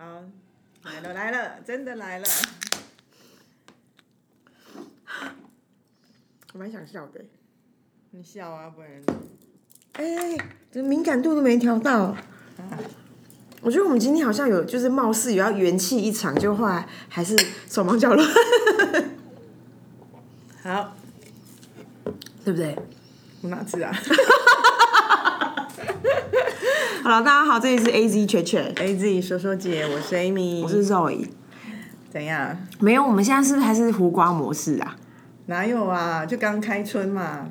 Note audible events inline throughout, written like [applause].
好，来了来了，真的来了。我蛮想笑的。你笑啊，不然。哎、这敏感度都没调到。我觉得我们今天好像有，就是貌似有要元气一场，就后来还是手忙脚乱，好，对不对？我哪知啊 [laughs] 好了，大家好，这里是 A Z 雀雀，？A Z 说说姐，我是 Amy，我是 Zoe。怎样？没有，我们现在是不是还是胡瓜模式啊？哪有啊？就刚开春嘛，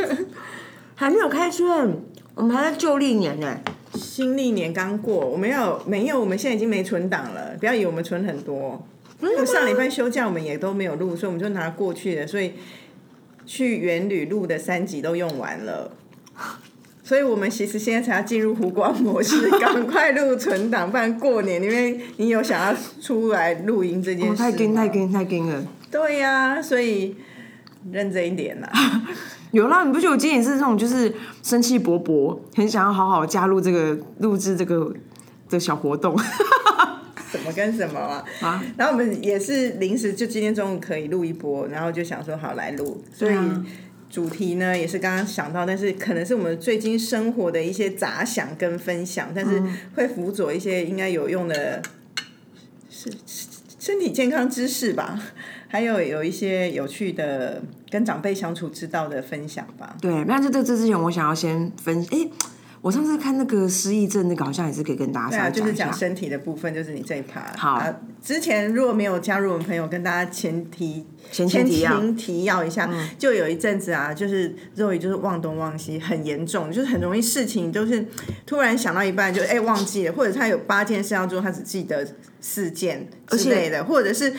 [laughs] 还没有开春，我们还在旧历年呢。新历年刚过，我们要没有？我们现在已经没存档了，不要以为我们存很多。因为上礼拜休假，我们也都没有录，所以我们就拿过去的，所以去原旅录的三集都用完了。所以我们其实现在才要进入湖光模式，[laughs] 赶快录存档，不然过年因为你有想要出来录音这件事，哦太惊太惊太惊了！对呀、所以认真一点啦。[laughs] 有啦，你不觉得我今天也是这种，就是生气勃勃，很想要好好加入这个录制这个的小活动 [laughs] 什么跟什么啊？啊？然后我们也是临时就今天中午可以录一波，然后就想说好来录，所以啊主题呢也是刚刚想到，但是可能是我们最近生活的一些杂想跟分享，但是会辅佐一些应该有用的，是是身体健康知识吧，还有有一些有趣的跟长辈相处之道的分享吧。对，那在这这之前，我想要先分，哎、我上次看那个失忆症那个，好像也是可以跟大家对啊，稍微就是。讲身体的部分，就是你这一趴。好啊之前如果没有加入我们朋友，跟大家前提前提要提要一下，就有一阵子啊，就是肉语就是忘东忘西，很严重，就是很容易事情都是突然想到一半就哎、忘记了，或者他有八件事要做，他只记得四件之类的，或者是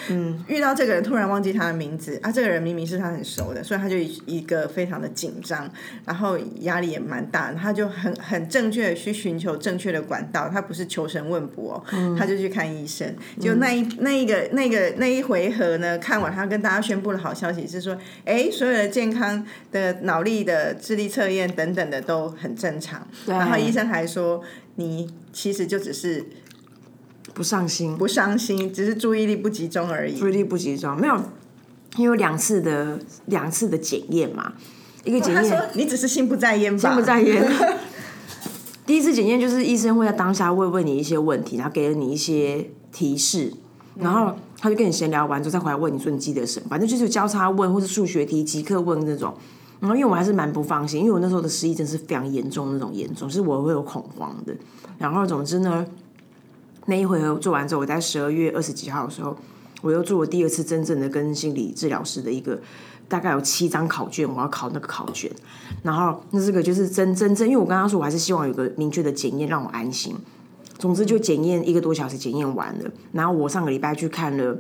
遇到这个人突然忘记他的名字啊，这个人明明是他很熟的，所以他就一一个非常的紧张，然后压力也蛮大，他就很很正确的去寻求正确的管道，他不是求神问卜、哦，他就去看医生。就那一那一个那个那一回合呢，看完他跟大家宣布的好消息是说，哎，所有的健康的脑力的智力测验等等的都很正常，然后医生还说你其实就只是不上心，不伤心，只是注意力不集中而已。注意力不集中，没有，因为有两次的两次的检验嘛，一个检验你只是心不在焉吧？心不在焉。[laughs] 第一次检验就是医生会在当下会问你一些问题，然后给了你一些提示，然后他就跟你闲聊完之后再回来问你说你记得什么，反正就是交叉问或是数学题即刻问那种。然后因为我还是蛮不放心，因为我那时候的失忆症是非常严重那种严重，是我会有恐慌的。然后总之呢，那一回合做完之后，我在十二月二十几号的时候，我又做了第二次真正的跟心理治疗师的一个，大概有七张考卷，我要考那个考卷。然后那这个就是真真正，因为我刚刚说我还是希望有个明确的检验让我安心。总之就检验一个多小时，检验完了。然后我上个礼拜去看了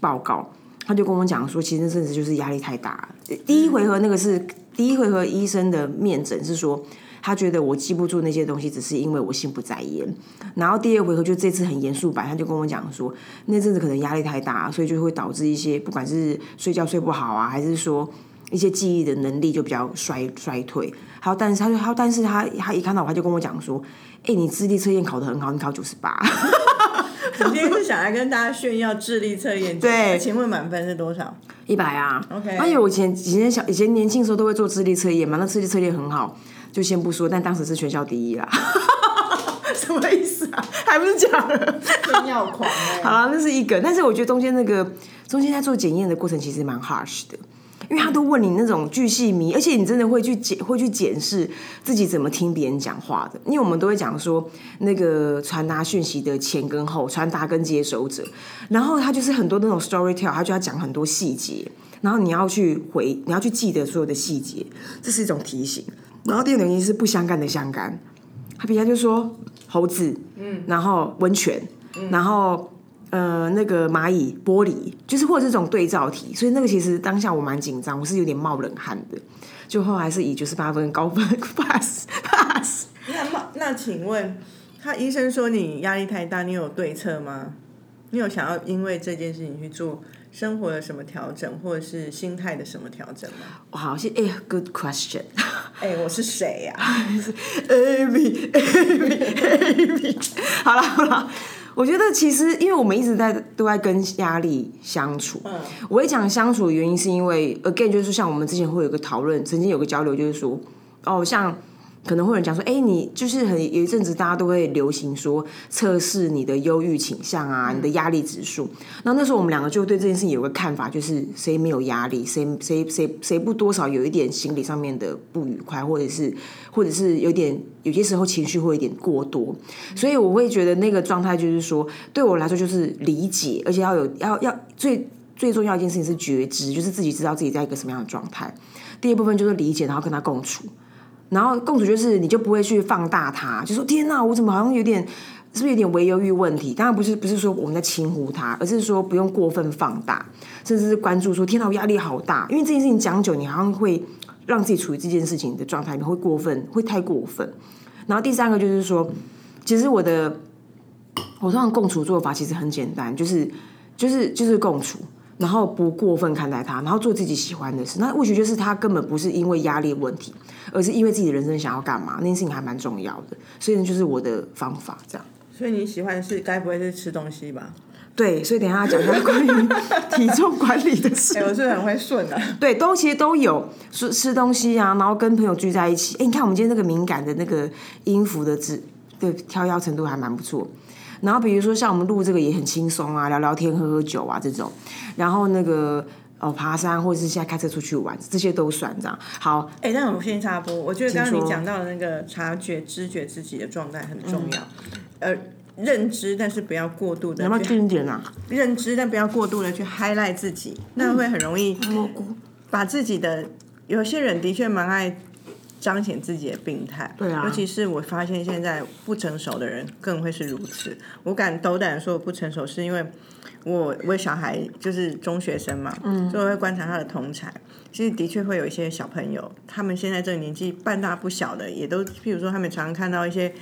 报告，他就跟我讲说，其实那阵子就是压力太大。第一回合那个是第一回合医生的面诊是说，他觉得我记不住那些东西，只是因为我心不在焉。然后第二回合就这次很严肃版，他就跟我讲说，那阵子可能压力太大，所以就会导致一些不管是睡觉睡不好啊，还是说一些记忆的能力就比较衰衰退。还有，但是他就他，但是他他一看到我，他就跟我讲说，哎、你智力测验考得很好，你考九十八。我今天是想来跟大家炫耀智力测验。对请问满分是多少？一百啊 OK 而且我以前以前小以前年轻的时候都会做智力测验嘛，那智力测验很好，就先不说，但当时是全校第一啦。[laughs] 什么意思啊？还不是讲了？炫耀狂哎、[laughs] 好了，那是一个，但是我觉得中间那个中间在做检验的过程其实蛮 harsh 的，因为他都问你那种巨细迷，而且你真的会去检会去检视自己怎么听别人讲话的，因为我们都会讲说那个传达讯息的前跟后，传达跟接收者，然后他就是很多那种 story tell，他就要讲很多细节，然后你要去回，你要去记得所有的细节，这是一种提醒。然后第二种原因是不相干的相干，他比他就说猴子，嗯，然后温泉，然后呃那个蚂蚁玻璃，就是或者这种对照题，所以那个其实当下我蛮紧张，我是有点冒冷汗的，就后来是以九十八分高分 [laughs] pass pass。那么那请问，他医生说你压力太大，你有对策吗？你有想要因为这件事情去做生活有什么调整，或者是心态的什么调整吗？好，谢哎，good question。[laughs] 哎、我是谁呀、[laughs] Amy Amy Amy，[laughs] 好了好了，我觉得其实，因为我们一直在都在跟压力相处。嗯，我会讲相处的原因，是因为 again 就是像我们之前会有个讨论，曾经有个交流，就是说，哦，像可能会有人讲说，哎，你就是很有一阵子大家都会流行说测试你的忧郁倾向啊，你的压力指数。那那时候我们两个就对这件事情有个看法，就是谁没有压力，谁谁谁谁不多少有一点心理上面的不愉快，或者是或者是有点有些时候情绪会有点过多。所以我会觉得那个状态就是说，对我来说就是理解，而且要有要要最最重要一件事情是觉知，就是自己知道自己在一个什么样的状态。第二部分就是理解，然后跟他共处。然后共处就是你就不会去放大它，就说天哪，我怎么好像有点是不是有点微忧郁问题？当然不是，不是说我们在轻忽它，而是说不用过分放大，甚至是关注说天哪，我压力好大。因为这件事情讲久，你好像会让自己处于这件事情的状态里面会过分，会太过分。然后第三个就是说，其实我的我通常共处做法其实很简单，就是就是就是共处。然后不过分看待他，然后做自己喜欢的事。那或许就是他根本不是因为压力问题，而是因为自己的人生想要干嘛，那件事情还蛮重要的。所以呢，就是我的方法这样。所以你喜欢的是该不会是吃东西吧？对，所以等一下讲一下关于 [laughs] 体重管理的事。哎、我是很会顺的、对，都其实都有吃吃东西啊，然后跟朋友聚在一起。哎，你看我们今天那个敏感的那个音符的字，对挑腰程度还蛮不错。然后比如说像我们录这个也很轻松啊，聊聊天、喝喝酒啊这种。然后那个哦，爬山或者是现在开车出去玩，这些都算这样。好，哎、那我先插播，我觉得刚刚你讲到的那个察觉、知觉自己的状态很重要。呃，认知，但是不要过度的有没有近一点啊？认知，但不要过度的去 highlight 自己，那会很容易。把自己的。有些人的确蛮爱彰显自己的病态，对啊尤其是我发现现在不成熟的人更会是如此。我敢斗胆地说我不成熟，是因为我我小孩就是中学生嘛，嗯，所以我会观察他的同才。其实的确会有一些小朋友，他们现在这个年纪半大不小的，也都譬如说他们常常看到一些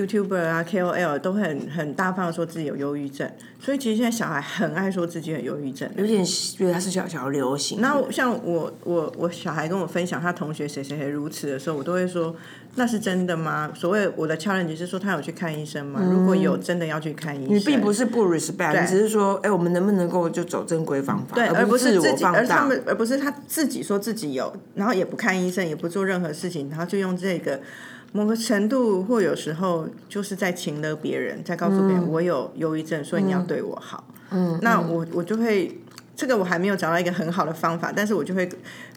YouTuber 啊 KOL 都会很很大方的说自己有忧郁症，所以其实现在小孩很爱说自己有忧郁症。有点觉得他是小小流行。那像我我我小孩跟我分享他同学谁谁谁如此的时候，我都会说那是真的吗？所谓我的 challenge 是说他有去看医生吗？如果有，真的要去看医生。你并不是不 respect，你只是说，哎，我们能不能够就走正规方法，对，而不不是自己。而他们而不是他自己说自己有，然后也不看医生，也不做任何事情，然后就用这个某个程度或有时候就是在请了别人，在告诉别人、我有忧郁症，所以你要对我好。嗯，那我我就会。这个我还没有找到一个很好的方法，但是我就会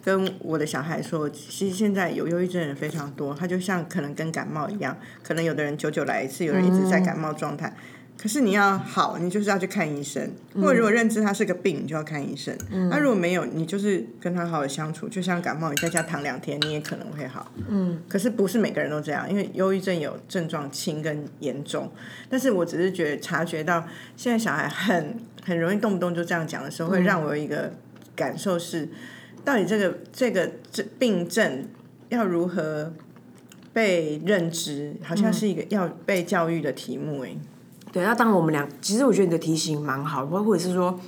跟我的小孩说，其实现在有忧郁症的人非常多，他就像可能跟感冒一样，可能有的人久久来一次，有人一直在感冒状态。可是你要好，你就是要去看医生，或者如果认知它是个病，你就要看医生。那、如果没有，你就是跟他好好相处，就像感冒，你在家躺两天，你也可能会好。嗯。可是不是每个人都这样，因为忧郁症有症状轻跟严重。但是我只是觉得察觉到现在小孩很很容易动不动就这样讲的时候，会让我有一个感受是，到底这个这个这病症要如何被认知，好像是一个要被教育的题目哎。对，那当然我们俩，其实我觉得你的提醒蛮好，或或者是说，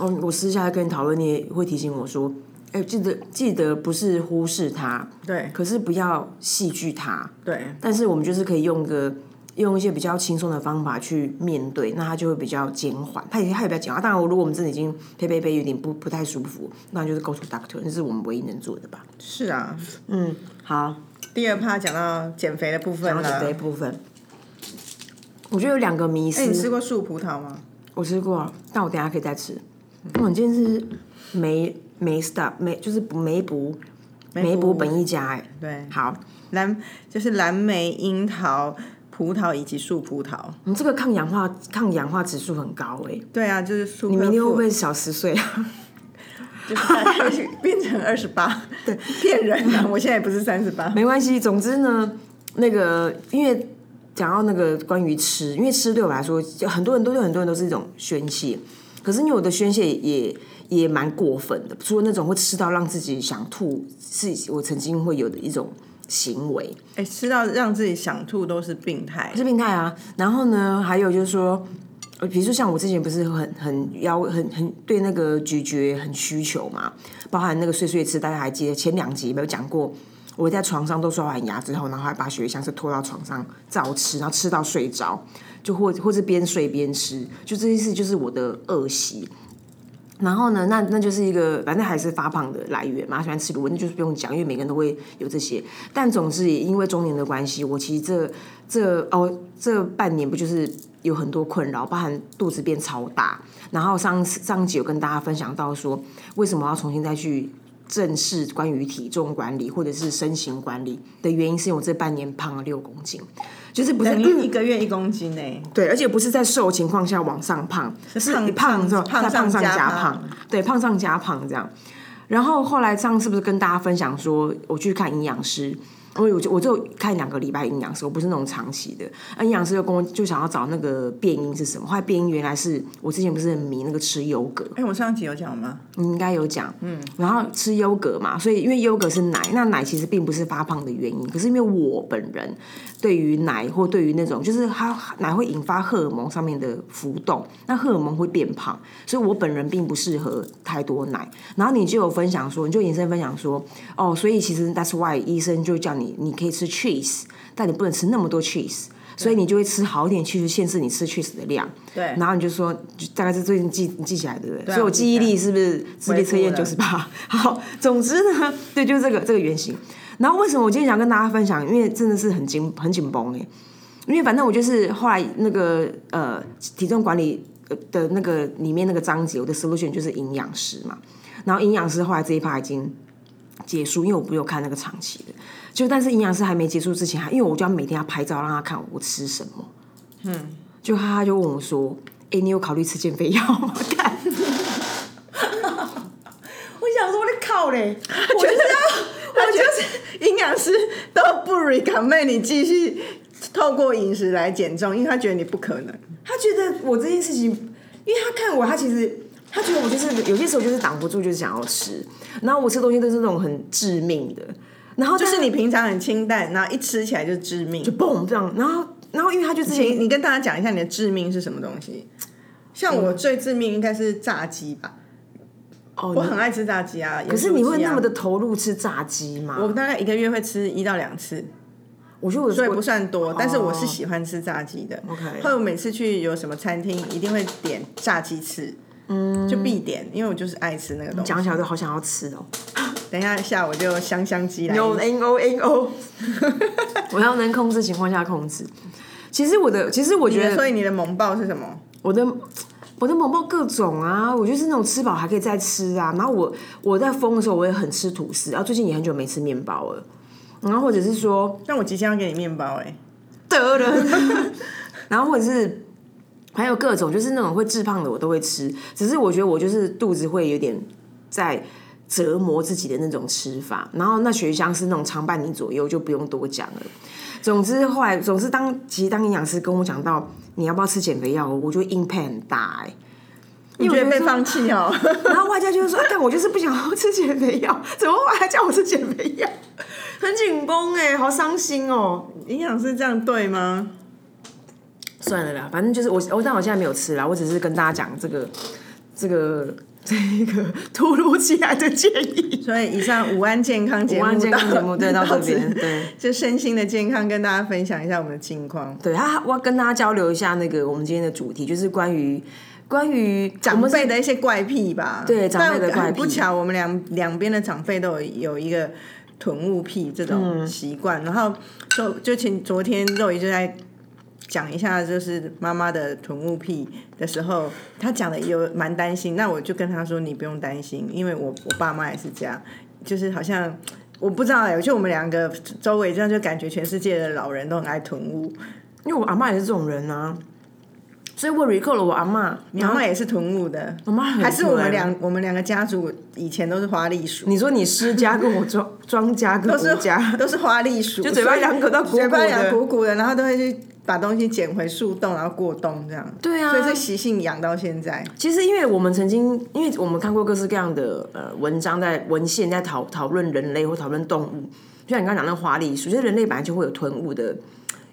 嗯，我私下跟你讨论，你也会提醒我说，哎，记得记得不是忽视它，对可是不要戏剧它，对，但是我们就是可以用个用一些比较轻松的方法去面对，那它就会比较减缓，它也它也比较减缓。当然，如果我们真的已经呸呸呸有点不不太舒服，那就是 go to doctor，那是我们唯一能做的吧。是啊。嗯，好，第二趴讲到减肥的部分了。减肥部分，我觉得有两个迷思。哎、你吃过树葡萄吗？我吃过，但我等下可以再吃。我今天是梅梅 stop 梅就是不梅补梅补本一家哎，对，好，蓝就是蓝莓、樱桃、葡萄以及树葡萄。你这个抗氧化抗氧化指数很高哎，对啊，就是树。你明天会不会小十岁啊？[laughs] 变成二十八？对，骗人的、我现在也不是三十八。没关系，总之呢，那个因为讲到那个关于吃，因为吃对我来说，就很多人都对很多人都是一种宣泄，可是因为我的宣泄也也蛮过分的，除了那种会吃到让自己想吐，是我曾经会有的一种行为。哎、吃到让自己想吐都是病态。是病态啊。然后呢，还有就是说，呃，比如说像我之前不是很很要很很对那个咀嚼很需求嘛，包含那个碎碎吃，大家还记得前两集有没有讲过？我在床上都刷完牙之后，然后还把雪香是拖到床上照吃，然后吃到睡着，就或或是边睡边吃，就这件事就是我的恶习。然后呢，那那就是一个反正还是发胖的来源嘛，喜欢吃卤味，那就是不用讲，因为每个人都会有这些。但总之也因为中年的关系，我其实这这哦这半年不就是有很多困扰，包含肚子变超大。然后上上集有跟大家分享到说，为什么要重新再去正式关于体重管理或者是身形管理的原因，是因为我这半年胖了六公斤。就是不是一个月一公斤呢、对，而且不是在瘦的情况下往上胖，是胖你胖之后胖再胖上上加胖加胖，对，胖上加胖这样。然后后来上次不是跟大家分享说，我去看营养师，我我就我就看两个礼拜营养师，我不是那种长期的。那营养师就跟我就想要找那个变因是什么，后来变因原来是我之前不是很迷那个吃优格，哎、我上集有讲吗？你应该有讲，嗯，然后吃优格嘛，所以因为优格是奶，那奶其实并不是发胖的原因，可是因为我本人对于奶或对于那种就是它奶会引发荷尔蒙上面的浮动，那荷尔蒙会变胖，所以我本人并不适合太多奶。然后你就有分享说，你就延伸分享说，哦，所以其实 that's why 医生就叫你你可以吃 cheese，但你不能吃那么多 cheese。所以你就会吃好一点 cheese，限制你吃 cheese 的量。对然后你就说，就大概是最近记你记起来对不对？啊所以我记忆力是不是智力测验九十八？[laughs] 好，总之呢，对，就是这个这个原型。然后为什么我今天想跟大家分享？因为真的是很紧很紧绷哎，因为反正我就是后来那个呃体重管理呃的那个里面那个章节，我的 solution 就是营养师嘛。然后营养师后来这一趴已经结束，因为我不有看那个长期的，就但是营养师还没结束之前，还因为我就要每天要拍照让他看我吃什么。嗯，就他他就问我说：“哎、你有考虑吃减肥药吗？”看，[laughs] 我想说，我的靠嘞！我就是要他就是营养师都不 recommend 你继续透过饮食来减重，因为他觉得你不可能。他觉得我这件事情，因为他看我，他其实他觉得我就是有些时候就是挡不住，就是想要吃，然后我吃东西都是那种很致命的，然后就是你平常很清淡，然后一吃起来就致命。就嘣这样，然后然后因为他就之前你跟大家讲一下你的致命是什么东西。像我最致命应该是炸鸡吧，哦，我很爱吃炸鸡啊。可是你会那么的，投入吃炸鸡吗？我大概一个月会吃一到两次，我觉得我所以不算多，但是我是喜欢吃炸鸡的。OK 后来我每次去有什么餐厅，一定会点炸鸡翅，嗯，就必点，因为我就是爱吃那个东西。讲起来都好想要吃哦。[laughs] 等一下下午就香香鸡来一有 N O N O，[laughs] 我要能控制情况下控制。其实我的，其实我觉得，所以你的萌爆是什么？我的我的萌爆各种啊，我就是那种吃饱还可以再吃啊。然后我我在疯的时候，我也很吃吐司，然后最近也很久没吃面包了。然后或者是说但我即将要给你面包哎、得了，[laughs] 然后或者是还有各种就是那种会致胖的我都会吃，只是我觉得我就是肚子会有点在折磨自己的那种吃法。然后那雪香是那种长半年左右，就不用多讲了。总之后来，总之当其实当营养师跟我讲到你要不要吃减肥药，我就 impact 很大哎、你觉得被放弃哦？[laughs] 然后外加就是说，但我就是不想要吃减肥药，[laughs] 怎么会还叫我吃减肥药？[laughs] 很紧绷哎，好伤心哦。营养师这样对吗？算了啦，反正就是我，我但我现在没有吃啦，我只是跟大家讲这个这个这一个突如其来的建议。所以以上午安健康节目午安健康节目对到这边对。就身心的健康跟大家分享一下我们的近况。对啊，我要跟大家交流一下那个我们今天的主题，就是关于关于长辈的一些怪癖吧，对长辈的怪癖。不巧，我们两两边的长辈都有有一个囤物癖这种习惯，然后就就请昨天肉姨就在讲一下，就是妈妈的囤物癖的时候，她讲的有蛮担心，那我就跟她说你不用担心，因为我我爸妈也是这样，就是好像。我不知道哎、就我们两个周围这样，就感觉全世界的老人都很爱囤物。因为我阿妈也是这种人啊，所以我 recall 了我阿妈，你妈妈也是囤物的，我妈还是我们囤两我们两个家族以前都是花栗鼠，你说你施家跟我庄庄家跟都是吴家，都是花栗鼠，就嘴巴两口都鼓鼓的。嘴巴两鼓鼓的，然后都会去把东西捡回树洞，然后过冬这样。对啊所以这习性养到现在。其实，因为我们曾经，因为我们看过各式各样的呃文章，在文献在讨讨论人类或讨论动物，就像你刚刚讲那个花栗鼠，就是人类本来就会有囤物的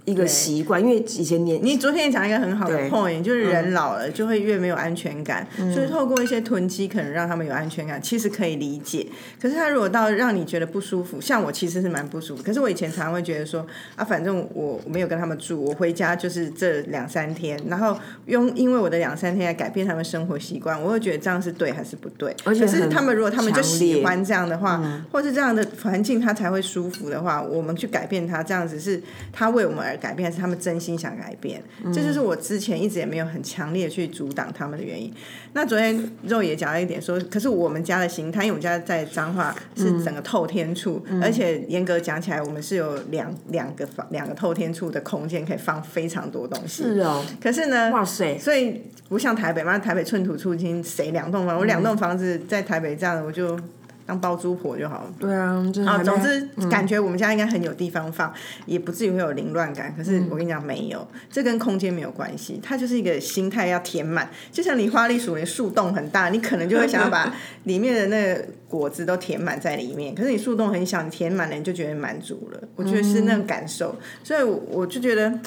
一个习惯，因为以前年你昨天也讲一个很好的 point，就是人老了就会越没有安全感，嗯。所以透过一些囤积可能让他们有安全感，其实可以理解。可是他如果到让你觉得不舒服，像我其实是蛮不舒服，可是我以前常常会觉得说啊，反正我我没有跟他们住，我回家就是这两三天，然后用因为我的两三天来改变他们生活习惯，我会觉得这样是对还是不对？而且？可是他们如果他们就喜欢这样的话，或是这样的环境他才会舒服的话，我们去改变他，这样子是他为我们而改变，还是他们真心想改变？这就是我之前一直也没有很强烈去阻挡他们的原因。那昨天肉也讲了一点说，可是我们家的形态，因为我们家在彰化是整个透天处，而且严格讲起来，我们是有两两个房两个透天处的空间，可以放非常多东西。是哦，可是呢，哇塞，所以不像台北嘛，台北寸土寸金，谁两栋房？我两栋房子在台北这样，我就当包租婆就好了。对啊，就是啊，总之感觉我们家应该很有地方放，也不至于会有凌乱感。可是我跟你讲，没有，这跟空间没有关系，它就是一个心态要填满。就像你花栗鼠，你树洞很大，你可能就会想要把里面的那个果子都填满在里面。可是你树洞很小，你填满了，你就觉得满足了。我觉得是那种感受，所以我我就觉得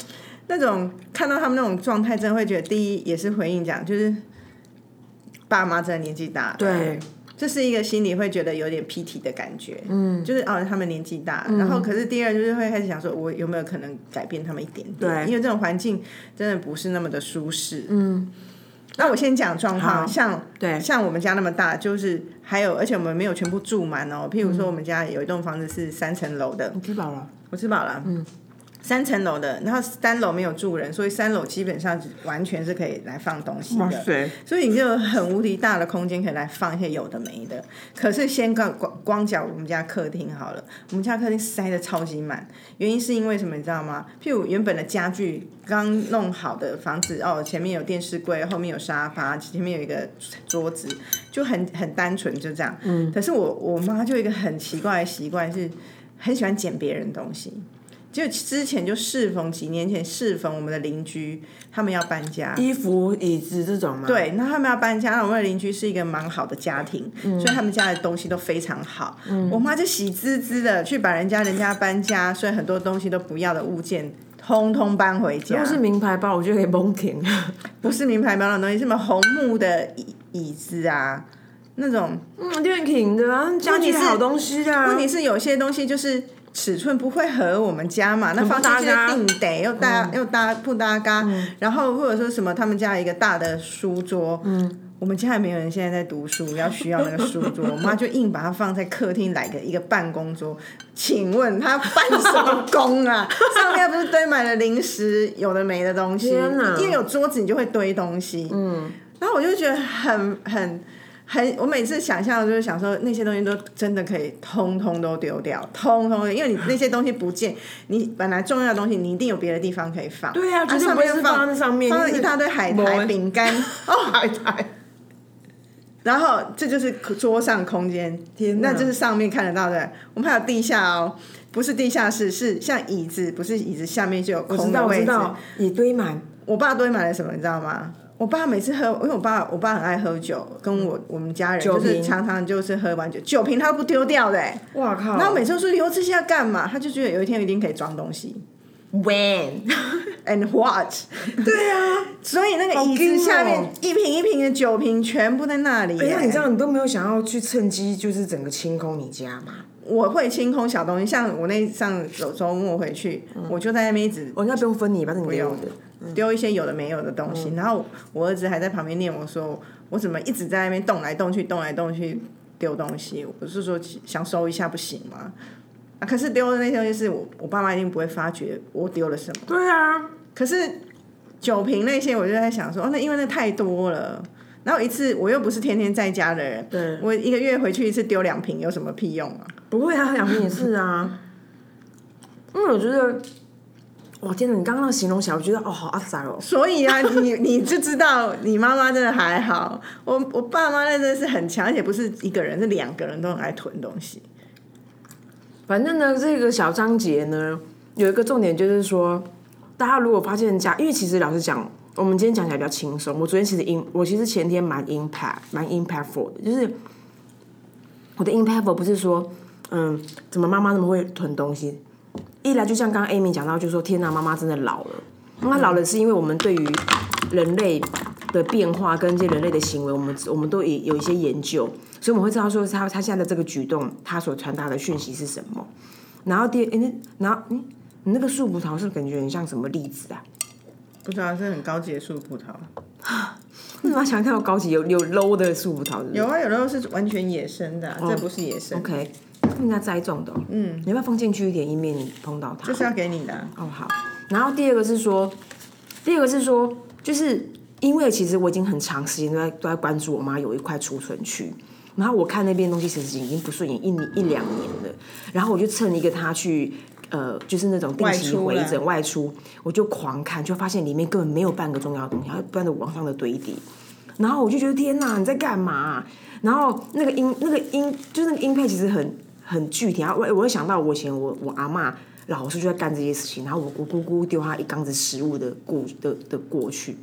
那种看到他们那种状态，真的会觉得第一也是回应讲，就是爸妈真的年纪大了，对，这是一个心里会觉得有点 PT 的感觉，嗯，就是哦，他们年纪大，然后可是第二就是会开始想说，我有没有可能改变他们一点点？对。因为这种环境真的不是那么的舒适，嗯。那我先讲状况，像对。像我们家那么大，就是还有，而且我们没有全部住满哦。譬如说，我们家有一栋房子是三层楼的，吃饱了，我吃饱了，嗯，三层楼的，然后三楼没有住人，所以三楼基本上完全是可以来放东西的。所以你就有很无敌大的空间可以来放一些有的没的。可是先光光光讲我们家客厅好了，我们家客厅塞的超级满，原因是因为什么你知道吗？譬如原本的家具刚弄好的房子，哦，前面有电视柜，后面有沙发，前面有一个桌子，就很很单纯就这样。嗯。可是我我妈就有一个很奇怪的习惯，是很喜欢捡别人东西。就之前就适逢几年前适逢我们的邻居他们要搬家，衣服、椅子这种吗？对，那他们要搬家，那我们的邻居是一个蛮好的家庭，所以他们家的东西都非常好。我妈就喜滋滋的去把人家人家搬家，所以很多东西都不要的物件，通通搬回家。如果是名牌包，我觉得可以蒙停。[laughs] 不是名牌包的东西，什么红木的椅椅子啊，那种。嗯，练挺的啊，家具好东西啊。问题是有些东西就是。尺寸不会合我们家嘛？那不放进去搭嘎定得又搭、又搭不搭嘎，然后或者说什么他们家一个大的书桌，嗯，我们家也没有人现在在读书，要需要那个书桌，[laughs] 我妈就硬把它放在客厅来个一个办公桌。请问她办什么工啊？[laughs] 上面不是堆满了零食，有的没的东西，天哪因为有桌子你就会堆东西，嗯，然后我就觉得很很。很，我每次想象就是想说那些东西都真的可以通通都丢掉，通通，因为你那些东西不见，你本来重要的东西你一定有别的地方可以放。对啊，绝对不会是放在上面，就是放了一大堆海苔、[laughs] 饼干，[laughs] 哦，海苔。然后这就是桌上空间，天那就是上面看得到的。我们还有地下哦，不是地下室，是像椅子，不是椅子下面就有空的位置。知道，也堆满。我爸堆满了什么，你知道吗？我爸每次喝，因为我爸我爸很爱喝酒，跟我我们家人就是常常就是喝完酒，酒瓶他都不丢掉的、欸。哇靠！然后每次都说留这些要干嘛？他就觉得有一天一定可以装东西 when？，and [laughs] what？对啊，所以那个椅子下面一瓶一瓶的酒瓶全部在那里、哎，你知道你都没有想要去趁机就是整个清空你家吗？我会清空小东西，像我那上周周末回去，我就在那边一直我应该不用分你吧？那你给我的。丢一些有的没有的东西，然后我儿子还在旁边念我说，我怎么一直在那边动来动去，动来动去丢东西？我是说想收一下不行吗？啊，可是丢的那些东西是我我爸妈一定不会发觉我丢了什么。对啊，可是酒瓶那些，我就在想说，哦，那因为那太多了。然后一次我又不是天天在家的人，对我一个月回去一次丢两瓶有什么屁用啊？不会啊，两瓶也是啊。因为我觉得，哇天哪！你刚刚那个形容起来，我觉得哦，好阿仔哦。所以啊，你你就知道你妈妈真的还好，我我爸妈那真的是很强，而且不是一个人，是两个人都很爱囤东西。反正呢，这个小章节呢，有一个重点就是说，大家如果发现家，因为其实老实讲，我们今天讲起来比较轻松。我昨天其实 in，我其实前天蛮 impact，蛮 impactful 的，就是我的 impactful 不是说，嗯，怎么妈妈那么会囤东西，一来就像刚刚 Amy 讲到，就说天哪，妈妈真的老了。那老了是因为我们对于人类的变化跟这些人类的行为，我们我们都有有一些研究，所以我们会知道说他他现在的这个举动，他所传达的讯息是什么。然后第二，哎那然后嗯，你那个树葡萄是感觉很像什么栗子啊？不知道是很高级的树葡萄，[gasps] 为什么要想看到高级有有 low 的树葡萄？是是有啊，有 low 是完全野生的啊、这不是野生，OK，人家栽种的、嗯，你要不要放进去一点，以免你碰到它？这是要给你的。啊、哦，好。然后第二个是说，第二个是说，就是因为其实我已经很长时间都在都在关注我妈有一块储存区，然后我看那边东西其实已经不顺眼一年一两年了，然后我就趁一个她去。呃，就是那种定期回诊外出，我就狂看，就发现里面根本没有半个重要的东西，它不断的往上的堆叠，然后我就觉得天哪，你在干嘛、然后那个音那个音就是那个音配其实很很具体，然后我我会想到我以前我我阿妈老是就在干这些事情，然后我我姑姑丢她一缸子食物的过的的过去，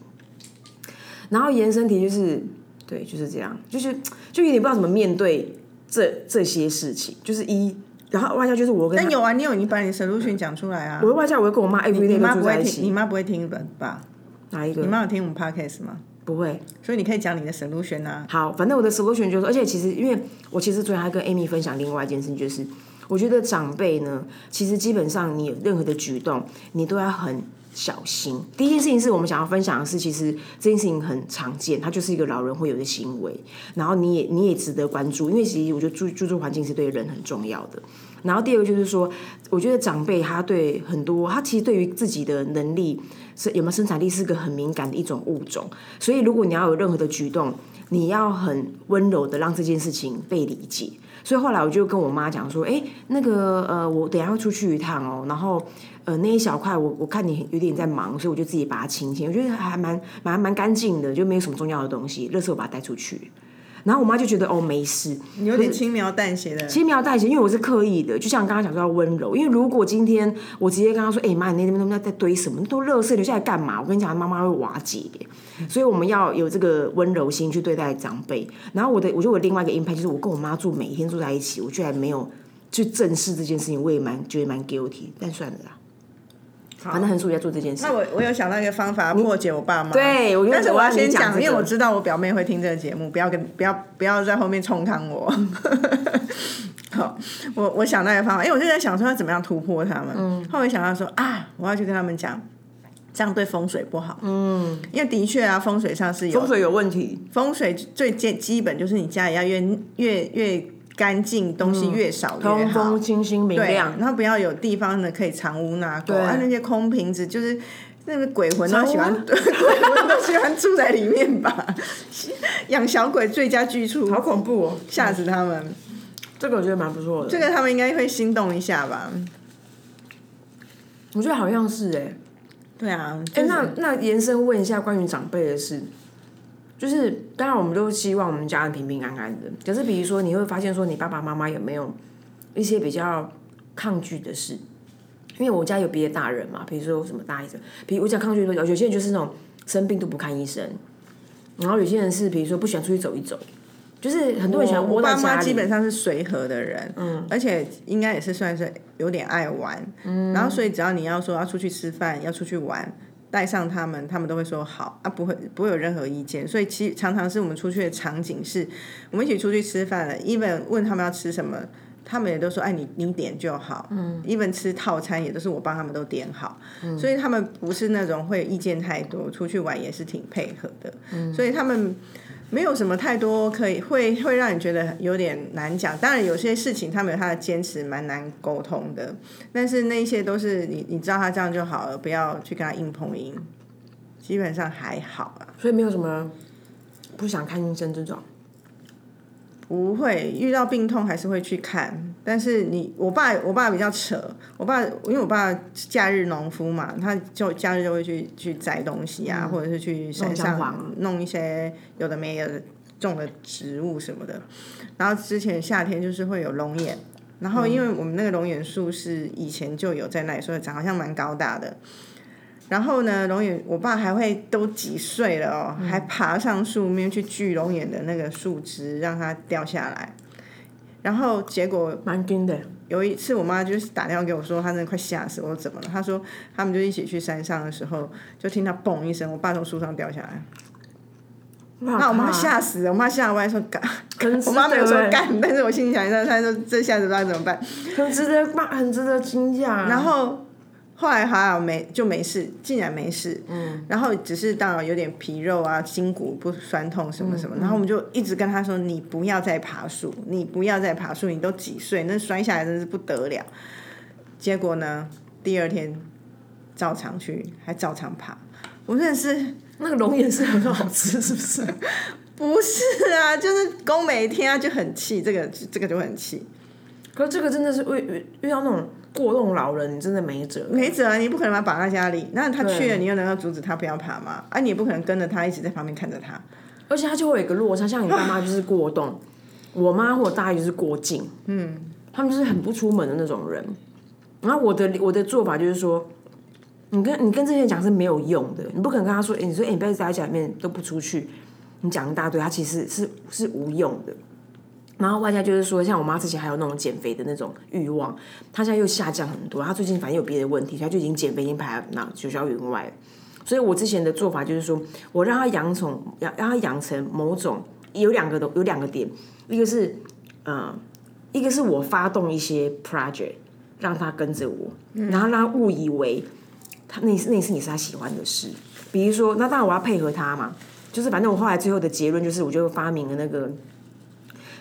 然后延伸题就是对就是这样，就是就有点不知道怎么面对这这些事情，就是一，然后外教就是我跟有啊，你有你把你的 solution 讲出来啊我。的外教我会跟我妈 every 你 day 妈不会听，你，妈不会听吧？吧？哪一个你？妈有听我们 podcast 吗？不会。所以你可以讲你的 solution 啊。好，反正我的 solution 就是，而且其实因为我其实昨天还跟 Amy 分享另外一件事情，就是我觉得长辈呢，其实基本上你有任何的举动，你都要很小心。第一件事情是我们想要分享的是，其实这件事情很常见，它就是一个老人会有的行为，然后你也你也值得关注，因为其实我觉得住居住环境是对人很重要的。然后第二个就是说，我觉得长辈他对很多，他其实对于自己的能力是有没有生产力是个很敏感的一种物种，所以如果你要有任何的举动，你要很温柔的让这件事情被理解。所以后来我就跟我妈讲说，哎，那个呃，我等下会出去一趟哦，然后呃那一小块我我看你有点在忙，所以我就自己把它清清，我觉得还蛮蛮蛮干净的，就没有什么重要的东西，垃圾我把它带出去。然后我妈就觉得哦没事，你有点轻描淡写的。轻描淡写，因为我是刻意的，就像刚刚讲说要温柔。因为如果今天我直接跟她说：“哎、妈，你那边他们在堆什么？那都垃圾留下来干嘛？”我跟你讲，妈妈会瓦解。所以我们要有这个温柔心去对待长辈。然后我的，我觉得我另外一个 impact 就是我跟我妈住，每一天住在一起，我居然没有去正视这件事情，我也蛮觉得蛮 guilty。但算了啦，反正很少在做这件事那。我我有想到一个方法破解我爸妈。对我但是我要先讲，因为我知道我表妹会听这个节目，不要跟不要不要在后面冲康我。[laughs] 好，我我想到一个方法，因为我就在想说要怎么样突破他们。嗯，后来想到说啊，我要去跟他们讲。这样对风水不好，嗯，因为的确啊，风水上是有风水有问题，风水最基基本就是你家里要越越越干净，东西越少越通好。风清新明对，亮。然后不要有地方呢可以藏污纳垢，对啊，那些空瓶子就是那个鬼魂都喜欢，[laughs] 鬼魂都喜欢住在里面吧？养小鬼最佳居处，好恐怖哦！吓死他们！这个我觉得蛮不错的。这个他们应该会心动一下吧？我觉得好像是哎、对啊，哎、就是那那延伸问一下关于长辈的事，就是当然我们都希望我们家人平平安安的，可是比如说你会发现说你爸爸妈妈有没有一些比较抗拒的事？因为我家有别的大人嘛，比如说什么大医生，比如我讲抗拒的，有些人就是那种生病都不看医生，然后有些人是比如说不喜欢出去走一走，就是很多人喜欢我爸妈窝在家里。基本上是随和的人，嗯，而且应该也是算是有点爱玩，嗯，然后所以只要你要说要出去吃饭，要出去玩，带上他们，他们都会说好啊，不会不会有任何意见。所以其实常常是我们出去的场景是，我们一起出去吃饭了，even 问他们要吃什么。他们也都说，哎，你你点就好。嗯，even 吃套餐也都是我帮他们都点好，所以他们不是那种会意见太多，出去玩也是挺配合的。嗯，所以他们没有什么太多可以会会让你觉得有点难讲。当然有些事情他们有他的坚持，蛮难沟通的。但是那些都是你你知道他这样就好了，不要去跟他硬碰硬，基本上还好啊。所以没有什么不想看医生这种。不会遇到病痛还是会去看，但是你我爸我爸比较扯，我爸因为我爸假日农夫嘛，他就假日就会去去摘东西啊，或者是去山上弄一些有的没有的种的植物什么的。然后之前夏天就是会有龙眼，然后因为我们那个龙眼树是以前就有在那里，所以长好像蛮高大的。然后呢，龙眼，我爸还会都几岁了哦，还爬上树面去锯龙眼的那个树枝，让它掉下来。然后结果蛮惊的。有一次，我妈就是打电话给我说，她真的快吓死我，怎么了？她说他们就一起去山上的时候，就听到嘣一声，我爸从树上掉下来。那我妈吓死了，我妈吓歪说干，我妈没有说干，但是我心里想，一下她说这下子不知道怎么办，很值得骂，很值得惊讶。然后后来还好没就没事，竟然没事，嗯，然后只是当然有点皮肉啊，筋骨不酸痛什么什么，然后我们就一直跟他说，你不要再爬树，你不要再爬树，你都几岁，那摔下来真是不得了。结果呢，第二天照常去，还照常爬，我真的是。那个龙眼是很好吃，是不是？[laughs] 不是啊，就是宫每天啊就很气，这个这个就很气。可是这个真的是遇遇遇到那种过动老人，你真的没辙。没辙啊，你不可能把他绑在家里，那他去了，你又能够阻止他不要爬吗？啊，你也不可能跟着他一直在旁边看着他。而且他就会有一个落差，像你爸妈就是过动，[laughs] 我妈或大姨就是过静，嗯，他们就是很不出门的那种人。然后我的我的做法就是说。你跟你跟这些人讲是没有用的，你不可能跟他说，哎，你说哎，你不要在家里面都不出去，你讲一大堆，他其实是是无用的。然后外加就是说，像我妈之前还有那种减肥的那种欲望，她现在又下降很多，她最近反正有别的问题，她就已经减肥已经排那九霄云外了。所以我之前的做法就是说，我让她养宠，养让她养成某种有两个的有两个点，一个是嗯，一个是我发动一些 project 让她跟着我，然后让她误以为。她那那是你是她喜欢的事，比如说，那当然我要配合她嘛。就是反正我后来最后的结论就是，我就发明了那个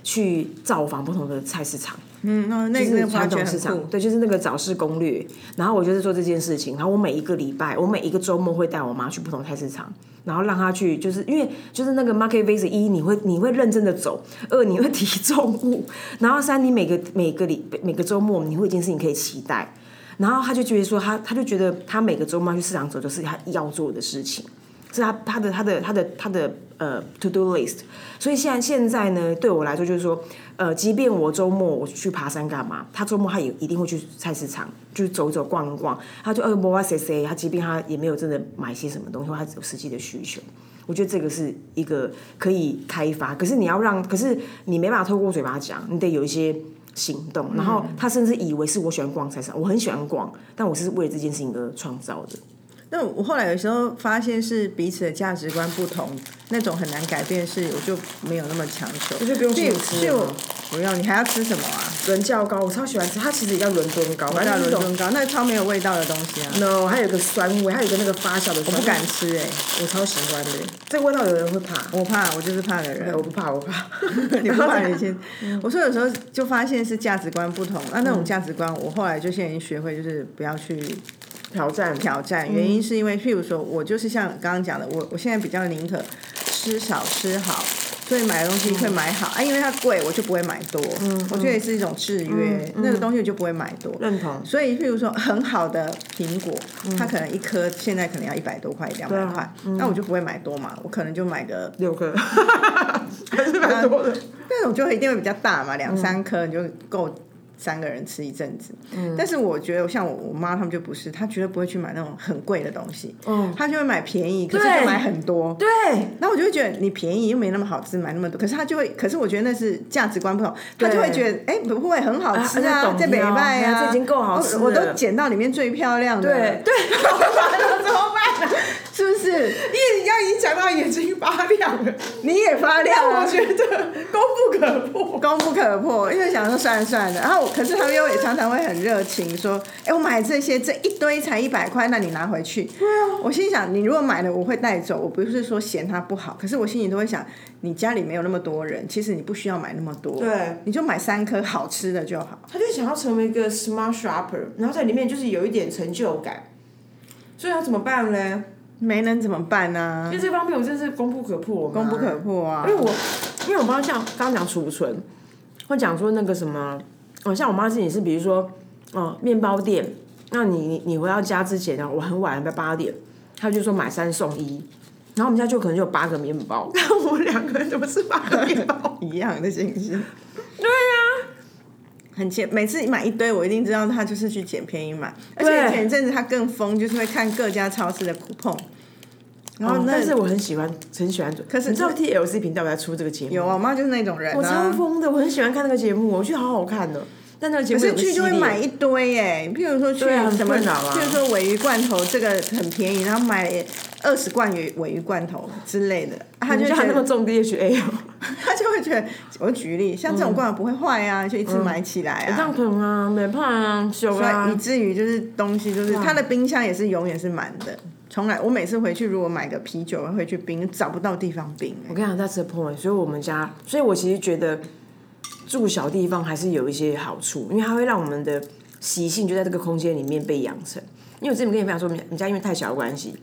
去造访不同的菜市场。嗯，那那个传统市场，对，就是那个早市攻略。然后我就是做这件事情。然后我每一个礼拜，我每一个周末会带我妈去不同菜市场，然后让她去，就是因为就是那个 market visit 一，你会你会认真的走；二，你会 [laughs] 提重物；然后三，你每个每个礼每个周末你会一件事情可以期待。然后他就觉得说，他他就觉得他每个周末去市场走，就是他要做的事情，是他他的他的他的他的呃 to do list。所以现在现在呢，对我来说就是说，呃，即便我周末我去爬山干嘛，他周末他也一定会去菜市场，就是走走逛一逛。他就呃摸啊谁谁，他即便他也没有真的买些什么东西，他只有实际的需求。我觉得这个是一个可以开发，可是你要让，可是你没办法透过嘴巴讲，你得有一些。行动，然后他甚至以为是我喜欢逛菜市场，我很喜欢逛，但我是为了这件事情而创造的。那我后来有时候发现是彼此的价值观不同，那种很难改变，是我就没有那么强求，就不用去吃不要，你还要吃什么啊？伦教糕，我超喜欢吃，它其实也叫伦敦糕，叫伦敦糕，那超没有味道的东西啊。No，还有个酸味，还有个那个发酵的，我不敢吃哎，我超喜欢的。这个味道有人会怕，我怕，我就是怕的人。我不怕，我怕。[laughs] 你不怕你先。我说有时候就发现是价值观不同，那那种价值观，我后来就现在已经学会，就是不要去挑战挑战。原因是因为，譬如说我就是像刚刚讲的，我我现在比较宁可吃少吃好。所以买东西会买好啊，因为它贵，我就不会买多。嗯，我觉得也是一种制约，那个东西我就不会买多。认同。所以，譬如说很好的苹果，它可能一颗现在可能要一百多块、两百块，那我就不会买多嘛，我可能就买个六颗，[laughs] 还是蛮多的。那种就一定会比较大嘛，两三颗你就够。三个人吃一阵子，但是我觉得像我我妈他们就不是，她绝对不会去买那种很贵的东西，嗯。她就会买便宜，可是就买很多。对，那我就会觉得你便宜又没那么好吃，买那么多，可是她就会，可是我觉得那是价值观不同，她就会觉得哎不会很好吃啊，在北卖啊，这已经够好吃，我都捡到里面最漂亮的，对。对，[laughs] 怎么办？是不是？因为你要已经讲到眼睛发亮了，你也发亮，我觉得功不可破，功不可破，因为想说算了算了，然后。可是他们又也常常会很热情，说：“哎，我买这些这一堆才一百块，那你拿回去。”对啊。我心想，你如果买了，我会带走。我不是说嫌它不好，可是我心里都会想，你家里没有那么多人，其实你不需要买那么多。对。你就买三颗好吃的就好。他就想要成为一个 smart shopper，然后在里面就是有一点成就感。所以要怎么办呢？没能怎么办呢？因为这方面我真是功不可破，功不可破啊！因为我，因为我刚像刚刚讲储存，会讲说那个什么。哦，像我妈自己是，比如说，哦，面包店，那你你回到家之前呢，我很晚，在八点，她就说买三送一，然后我们家就可能就有八个面包，那 [laughs] 我们两个人怎么吃八个面包 [laughs] 一样的形式？对呀，很欠，每次买一堆，我一定知道他就是去捡便宜买，而且前阵子他更疯，就是会看各家超市的 coupon。然后那、但是我很喜欢，很喜欢。可是你知道 TLC 频道有在出这个节目？有啊，我妈就是那种人、啊，我超疯的，我很喜欢看那个节目，我觉得好好看的。但那个节目可是去就会买一堆哎，譬如说去什么，譬如说尾鱼罐头这个很便宜，然后买二十罐鱼尾鱼罐头之类的，他就你就觉得还那么重 DHA 哦，他 [laughs] 就会觉得，我举例，像这种罐头不会坏啊，就一直买起来啊。这样疼啊，没怕啊，修所啊以以，至于就是东西就是他的冰箱也是永远是满的，从来我每次回去如果买个啤酒回去冰找不到地方冰、我跟你讲，that's the point。所以我们家，所以我其实觉得住小地方还是有一些好处，因为它会让我们的习性就在这个空间里面被养成。因为我之前跟你分享说，我们家因为太小的关系，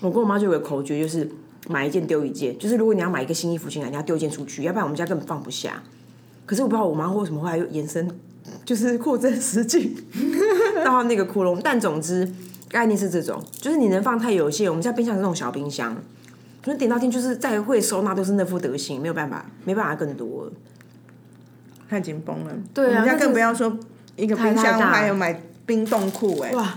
我跟我妈就有个口诀，就是买一件丢一件，就是如果你要买一个新衣服进来，你要丢一件出去，要不然我们家根本放不下。[laughs] 可是我不知道我妈为什么后来又延伸，就是扩增实境 [laughs] 到那个窟窿。但总之概念是这种，就是你能放太有限。我们家冰箱是那种小冰箱，就是点到天就是再会收纳都是那副德行，没有办法，没办法更多了。太紧绷了。对啊我们家更不要说一个冰箱，还有买冰冻库哎、哇，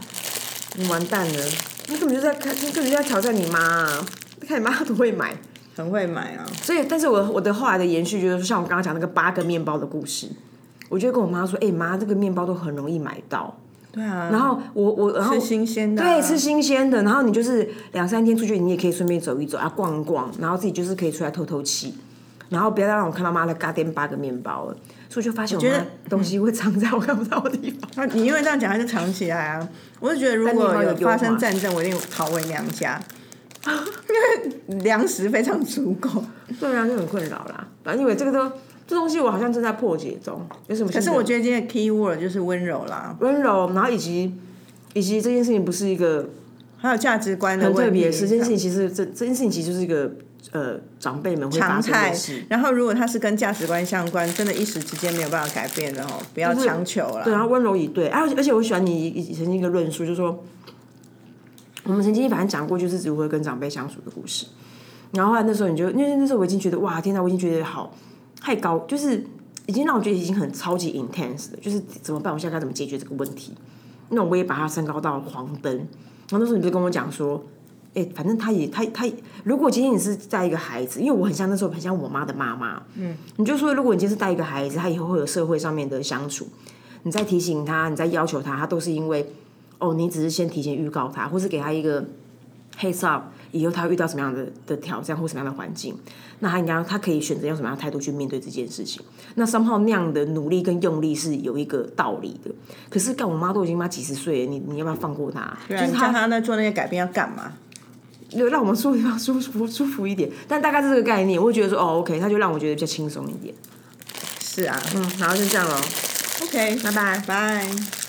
你完蛋了！你根本就在看，你根本就在挑战你妈、啊，看你妈多会买。很会买啊。所以，但是我我的后来的延续就是说，像我刚刚讲那个八个面包的故事，我就跟我妈说：“哎、妈，这个面包都很容易买到。对啊，然后我我然后吃新鲜的、啊，对，吃新鲜的。然后你就是两三天出去，你也可以顺便走一走啊，逛一逛，然后自己就是可以出来透透气，然后不要再让我看到妈的嘎颠八个面包了。所以我就发现我妈觉得东西会藏在我看不到的地方。那，[laughs] 你因为这样讲，它就藏起来啊。我就觉得，如果有发生战争，我一定逃回娘家，[laughs] 因为粮食非常足够。对啊，就很困扰啦。反正因为这个都这东西，我好像正在破解中。有什么？可是我觉得今天的 key word 就是温柔啦，温柔，然后以及以及这件事情不是一个还有价值观的很问题。特别这件事情其实这这件事情其实就是一个呃长辈们会发生常态的事。。然后，如果它是跟价值观相关，真的一时之间没有办法改变的哦，不要强求对，了。然后温柔以对，而且而且我喜欢你以曾经一个论述，就是说，我们曾经反正讲过，就是如何跟长辈相处的故事。然后后来那时候你就，因为那时候我已经觉得哇，天哪，我已经觉得好太高，就是已经让我觉得已经很超级 intense 了，就是怎么办？我现在该怎么解决这个问题？那我也把它升高到黄灯。然后那时候你就跟我讲说，哎、反正他也他他，如果今天你是带一个孩子，因为我很像那时候很像我妈的妈妈，嗯，你就说如果你今天是带一个孩子，他以后会有社会上面的相处，你再提醒他，你再要求他，他都是因为哦，你只是先提前预告他，或是给他一个 heads up，以后他会遇到什么样的的挑战或什么样的环境，那他应该他可以选择用什么样的态度去面对这件事情。那 somehow 那样的努力跟用力是有一个道理的。可是干我妈都已经妈几十岁了，你你要不要放过她？啊，就是他他那做那些改变要干嘛？就让我们舒服舒服舒服一点。但大概是这个概念，我会觉得说哦 OK，他就让我觉得比较轻松一点。是啊嗯，然后就这样咯。，OK，拜拜。拜。